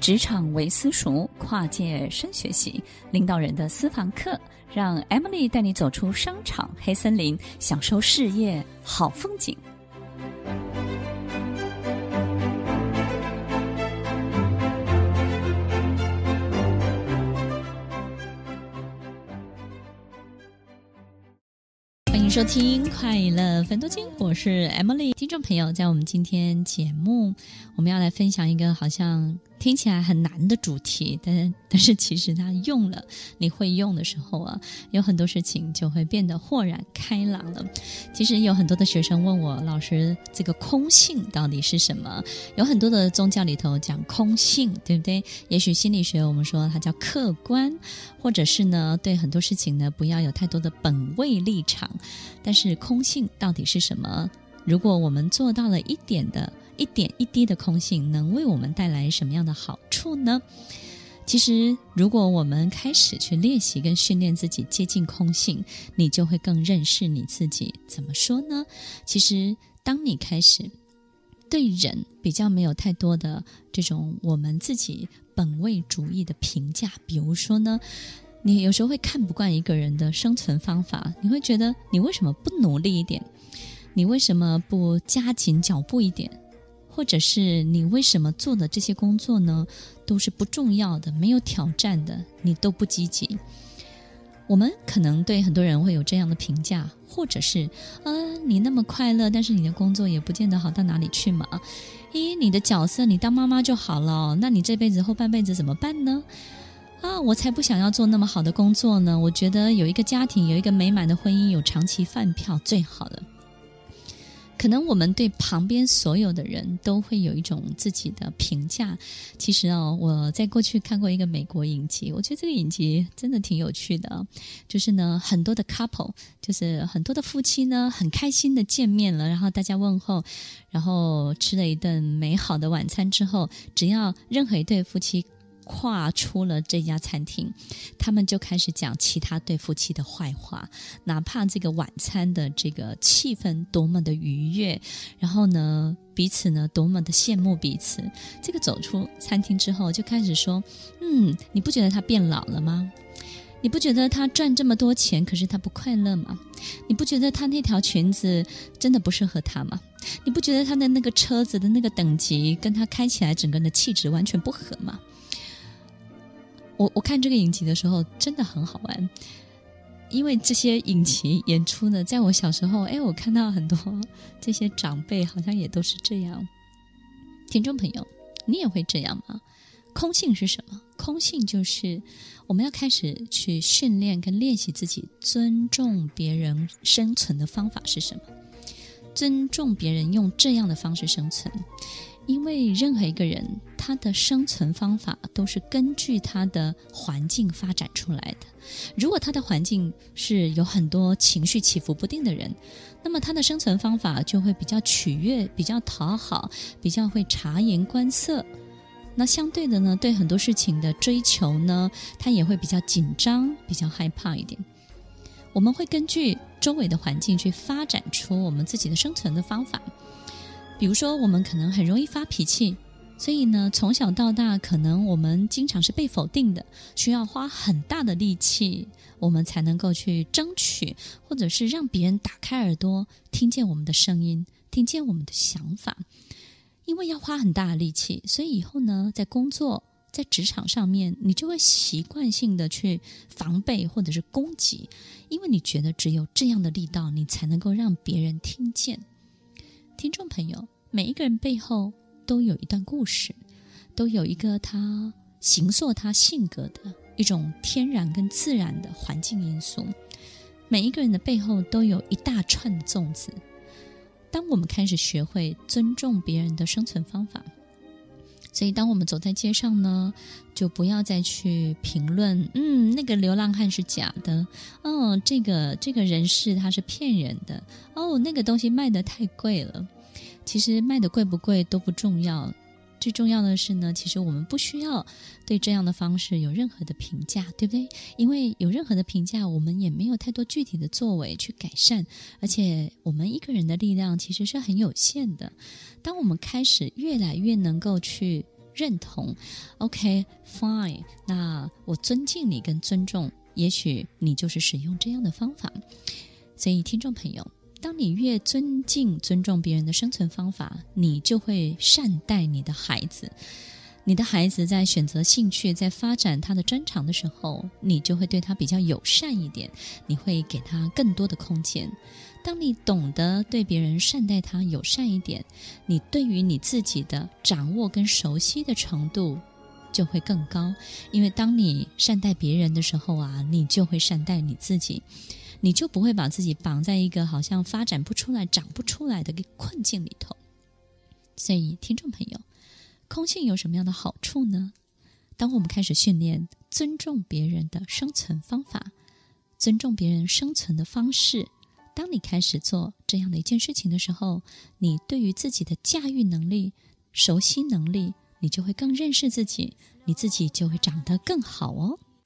职场为私塾，跨界深学习，领导人的私房课，让 Emily 带你走出商场黑森林，享受事业好风景。欢迎收听《快乐分多金》，我是 Emily。听众朋友，在我们今天节目，我们要来分享一个好像。听起来很难的主题，但但是其实它用了，你会用的时候啊，有很多事情就会变得豁然开朗了。其实有很多的学生问我，老师，这个空性到底是什么？有很多的宗教里头讲空性，对不对？也许心理学我们说它叫客观，或者是呢，对很多事情呢，不要有太多的本位立场。但是空性到底是什么？如果我们做到了一点的。一点一滴的空性能为我们带来什么样的好处呢？其实，如果我们开始去练习跟训练自己接近空性，你就会更认识你自己。怎么说呢？其实，当你开始对人比较没有太多的这种我们自己本位主义的评价，比如说呢，你有时候会看不惯一个人的生存方法，你会觉得你为什么不努力一点？你为什么不加紧脚步一点？或者是你为什么做的这些工作呢，都是不重要的、没有挑战的，你都不积极。我们可能对很多人会有这样的评价，或者是啊，你那么快乐，但是你的工作也不见得好到哪里去嘛。咦，你的角色你当妈妈就好了，那你这辈子后半辈子怎么办呢？啊，我才不想要做那么好的工作呢。我觉得有一个家庭，有一个美满的婚姻，有长期饭票最好的。可能我们对旁边所有的人都会有一种自己的评价。其实哦，我在过去看过一个美国影集，我觉得这个影集真的挺有趣的。就是呢，很多的 couple，就是很多的夫妻呢，很开心的见面了，然后大家问候，然后吃了一顿美好的晚餐之后，只要任何一对夫妻。跨出了这家餐厅，他们就开始讲其他对夫妻的坏话，哪怕这个晚餐的这个气氛多么的愉悦，然后呢，彼此呢多么的羡慕彼此。这个走出餐厅之后，就开始说：“嗯，你不觉得他变老了吗？你不觉得他赚这么多钱，可是他不快乐吗？你不觉得他那条裙子真的不适合他吗？你不觉得他的那个车子的那个等级跟他开起来整个人的气质完全不合吗？”我我看这个影集的时候真的很好玩，因为这些影集演出呢，在我小时候，哎，我看到很多这些长辈好像也都是这样。听众朋友，你也会这样吗？空性是什么？空性就是我们要开始去训练跟练习自己尊重别人生存的方法是什么？尊重别人用这样的方式生存。因为任何一个人，他的生存方法都是根据他的环境发展出来的。如果他的环境是有很多情绪起伏不定的人，那么他的生存方法就会比较取悦、比较讨好、比较会察言观色。那相对的呢，对很多事情的追求呢，他也会比较紧张、比较害怕一点。我们会根据周围的环境去发展出我们自己的生存的方法。比如说，我们可能很容易发脾气，所以呢，从小到大，可能我们经常是被否定的，需要花很大的力气，我们才能够去争取，或者是让别人打开耳朵，听见我们的声音，听见我们的想法。因为要花很大的力气，所以以后呢，在工作、在职场上面，你就会习惯性的去防备或者是攻击，因为你觉得只有这样的力道，你才能够让别人听见。听众朋友，每一个人背后都有一段故事，都有一个他形塑他性格的一种天然跟自然的环境因素。每一个人的背后都有一大串的粽子。当我们开始学会尊重别人的生存方法，所以当我们走在街上呢，就不要再去评论，嗯，那个流浪汉是假的，哦，这个这个人士他是骗人的，哦，那个东西卖的太贵了。其实卖的贵不贵都不重要，最重要的是呢，其实我们不需要对这样的方式有任何的评价，对不对？因为有任何的评价，我们也没有太多具体的作为去改善，而且我们一个人的力量其实是很有限的。当我们开始越来越能够去认同。OK，fine，那我尊敬你跟尊重，也许你就是使用这样的方法。所以，听众朋友，当你越尊敬、尊重别人的生存方法，你就会善待你的孩子。你的孩子在选择兴趣、在发展他的专长的时候，你就会对他比较友善一点，你会给他更多的空间。当你懂得对别人善待他、友善一点，你对于你自己的掌握跟熟悉的程度就会更高。因为当你善待别人的时候啊，你就会善待你自己，你就不会把自己绑在一个好像发展不出来、长不出来的个困境里头。所以，听众朋友。空性有什么样的好处呢？当我们开始训练尊重别人的生存方法，尊重别人生存的方式，当你开始做这样的一件事情的时候，你对于自己的驾驭能力、熟悉能力，你就会更认识自己，你自己就会长得更好哦。